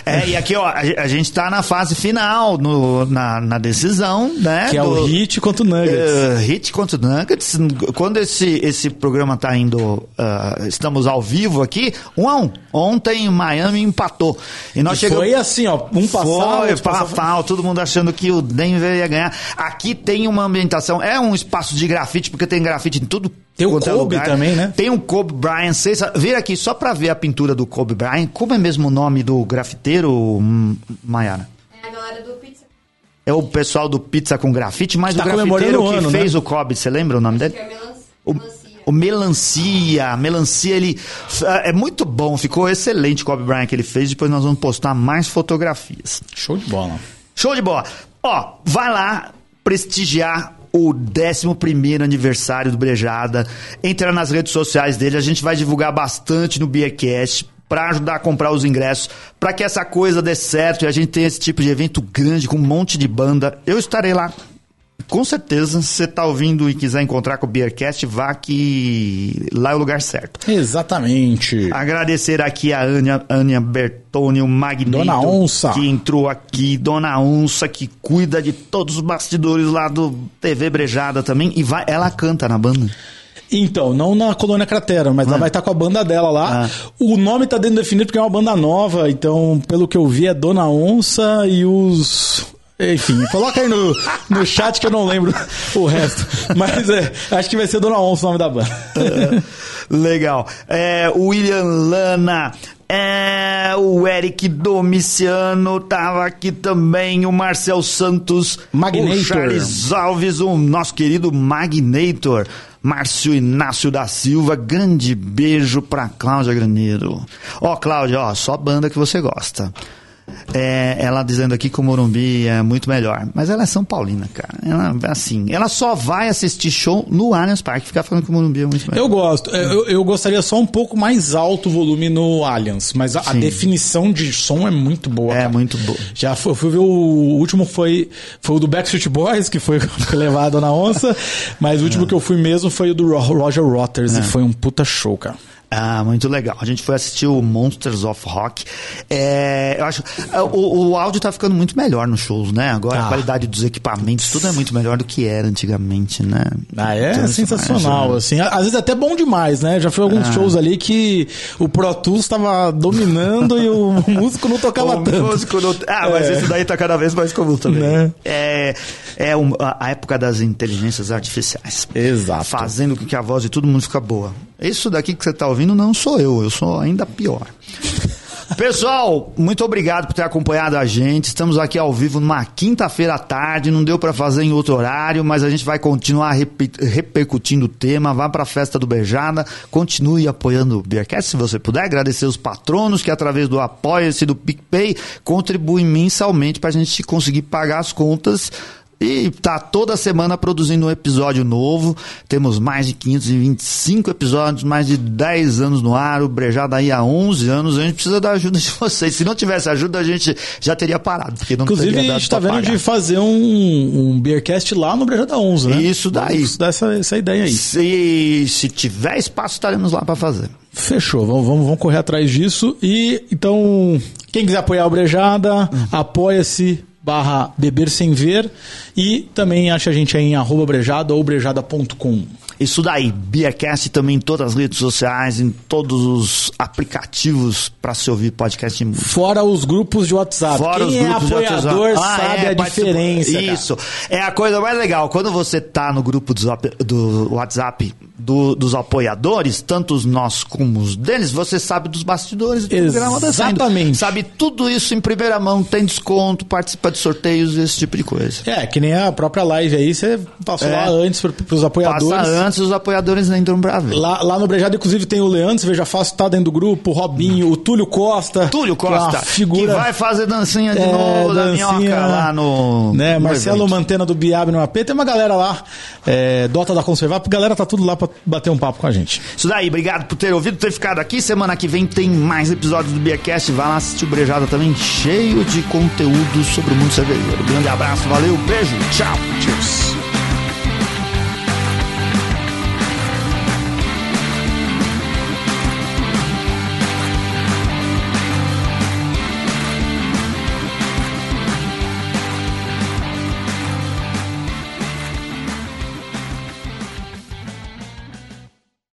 É, e aqui, ó, a, a gente tá na fase final, no, na, na decisão, né? que é o Heat contra o Nuggets. Uh, hit contra o Nuggets. Quando esse, esse programa tá indo, ah, estamos ao vivo aqui, um a um. Ontem Miami empatou. E nós E chegamos. Foi assim, ó, um passava, Foi, pau pau, todo mundo achando que o Denver ia ganhar. Aqui tem uma ambientação, é um espaço de grafite, porque tem grafite em tudo. Tem o quanto é Kobe lugar. também, né? Tem um Kobe Bryant. Vocês Vira aqui só pra ver a pintura do Kobe Bryant. Como é mesmo o nome do grafiteiro, hum, Mayara? É a galera do Pizza. É o pessoal do Pizza com Grafite, mas Tá o grafiteiro comemorando o que ano, fez né? o Kobe, você lembra o nome dele? Que é melan- O, melancia. O Melancia, Melancia, ele é muito bom, ficou excelente o Kobe Bryant que ele fez. Depois nós vamos postar mais fotografias. Show de bola. Show de bola. Ó, vai lá prestigiar o 11 aniversário do Brejada. Entra nas redes sociais dele, a gente vai divulgar bastante no Beercast para ajudar a comprar os ingressos, para que essa coisa dê certo e a gente tenha esse tipo de evento grande com um monte de banda. Eu estarei lá. Com certeza, se você tá ouvindo e quiser encontrar com o Beercast, vá que lá é o lugar certo. Exatamente. Agradecer aqui a Ania, Ania Bertoni, o Magneto. Dona Onça. Que entrou aqui. Dona Onça, que cuida de todos os bastidores lá do TV Brejada também. E vai, ela canta na banda. Então, não na Colônia Cratera, mas ela vai estar com a banda dela lá. Ah. O nome tá dentro definido porque é uma banda nova, então, pelo que eu vi, é Dona Onça e os. Enfim, coloca aí no, no chat que eu não lembro o resto. Mas é, acho que vai ser Dona Onça o nome da banda. Legal. É, o William Lana. É, o Eric Domiciano tava aqui também, o Marcel Santos, Magnator. o Charles Alves, o nosso querido Magnator, Márcio Inácio da Silva, grande beijo pra Cláudia Graneiro. Ó, Cláudia, ó, só banda que você gosta. É, ela dizendo aqui que o Morumbi é muito melhor. Mas ela é São Paulina, cara. Ela, assim, ela só vai assistir show no Allianz Parque. Ficar falando que o Morumbi é muito melhor. Eu gosto. É, Eu, eu gostaria só um pouco mais alto o volume no Allianz, mas a, a definição de som é muito boa. É cara. muito boa. Já fui, fui ver o, o último foi foi o do Backstreet Boys que foi levado na onça, mas o último que eu fui mesmo foi o do Ro- Roger Waters e foi um puta show, cara. Ah, muito legal. A gente foi assistir o Monsters of Rock. É, eu acho. é, O, o áudio tá ficando muito melhor nos shows, né? Agora a Ah. qualidade dos equipamentos, tudo é muito melhor do que era antigamente, né? Ah, é Então, sensacional, imagina. assim. Às vezes até bom demais, né? Já foi alguns Ah. shows ali que o Pro Tools tava dominando e o músico não tocava O tanto. músico não- Ah, mas É. isso daí tá cada vez mais comum também. Né? É, é um- a a época das inteligências artificiais. Exato. Fazendo com que a voz de todo mundo fica boa. Isso daqui que você tá ouvindo não sou eu, eu sou ainda pior. Pessoal, muito obrigado por ter acompanhado a gente. Estamos aqui ao vivo numa quinta-feira à tarde. Não deu para fazer em outro horário, mas a gente vai continuar repe- repercutindo o tema. Vá para a festa do Beijada. Continue apoiando o Beercast se você puder. Agradecer os patronos que, através do Apoia-se do PicPay, contribuem mensalmente para a gente conseguir pagar as contas. E tá toda semana produzindo um episódio novo. Temos mais de 525 episódios, mais de 10 anos no ar, o Brejada aí há 11 anos. A gente precisa da ajuda de vocês. Se não tivesse ajuda, a gente já teria parado. Porque não Inclusive, teria a dado gente tá vendo pagar. de fazer um, um Beercast lá no Breja da 11, né? Isso daí. Vamos dar essa, essa ideia aí. Se, se tiver espaço, estaremos lá para fazer. Fechou, vamos, vamos, vamos correr atrás disso. E então, quem quiser apoiar o Brejada, apoia-se barra beber sem ver e também acha a gente aí em arroba brejada ou brejada.com. Isso daí, Beercast também em todas as redes sociais, em todos os aplicativos para se ouvir podcast de música. Fora os grupos de WhatsApp. Fora quem os é grupos de apoiador WhatsApp. Ah, sabe é, a diferença. cara. Isso. É a coisa mais legal. Quando você tá no grupo do WhatsApp do- dos apoiadores, tanto os nossos como os deles, você sabe dos bastidores do programa tá. Exatamente. Sabe tudo isso em primeira mão, tem desconto, participa de sorteios, esse tipo de coisa. É, que nem a própria live aí, você passou É. lá antes pro, pros apoiadores. Passa antes, os apoiadores entram pra ver. Lá, lá no Brejado, inclusive, tem o Leandro, Veja Fácil, tá dentro do grupo, o Robinho, o Túlio Costa. Túlio que é Costa, figura. que vai fazer dancinha de É, novo da dancinha, minhoca lá no. Né, no Marcelo evento. Mantena do Biab no AP. Tem uma galera lá, é, Dota da Conservar, a galera tá tudo lá pra bater um papo com a gente. Isso daí, obrigado por ter ouvido, ter ficado aqui. Semana que vem tem mais episódios do Beercast. Vai lá assistir o Brejada também, cheio de conteúdo sobre o mundo cervejeiro. Grande abraço, valeu, beijo, tchau. Cheers.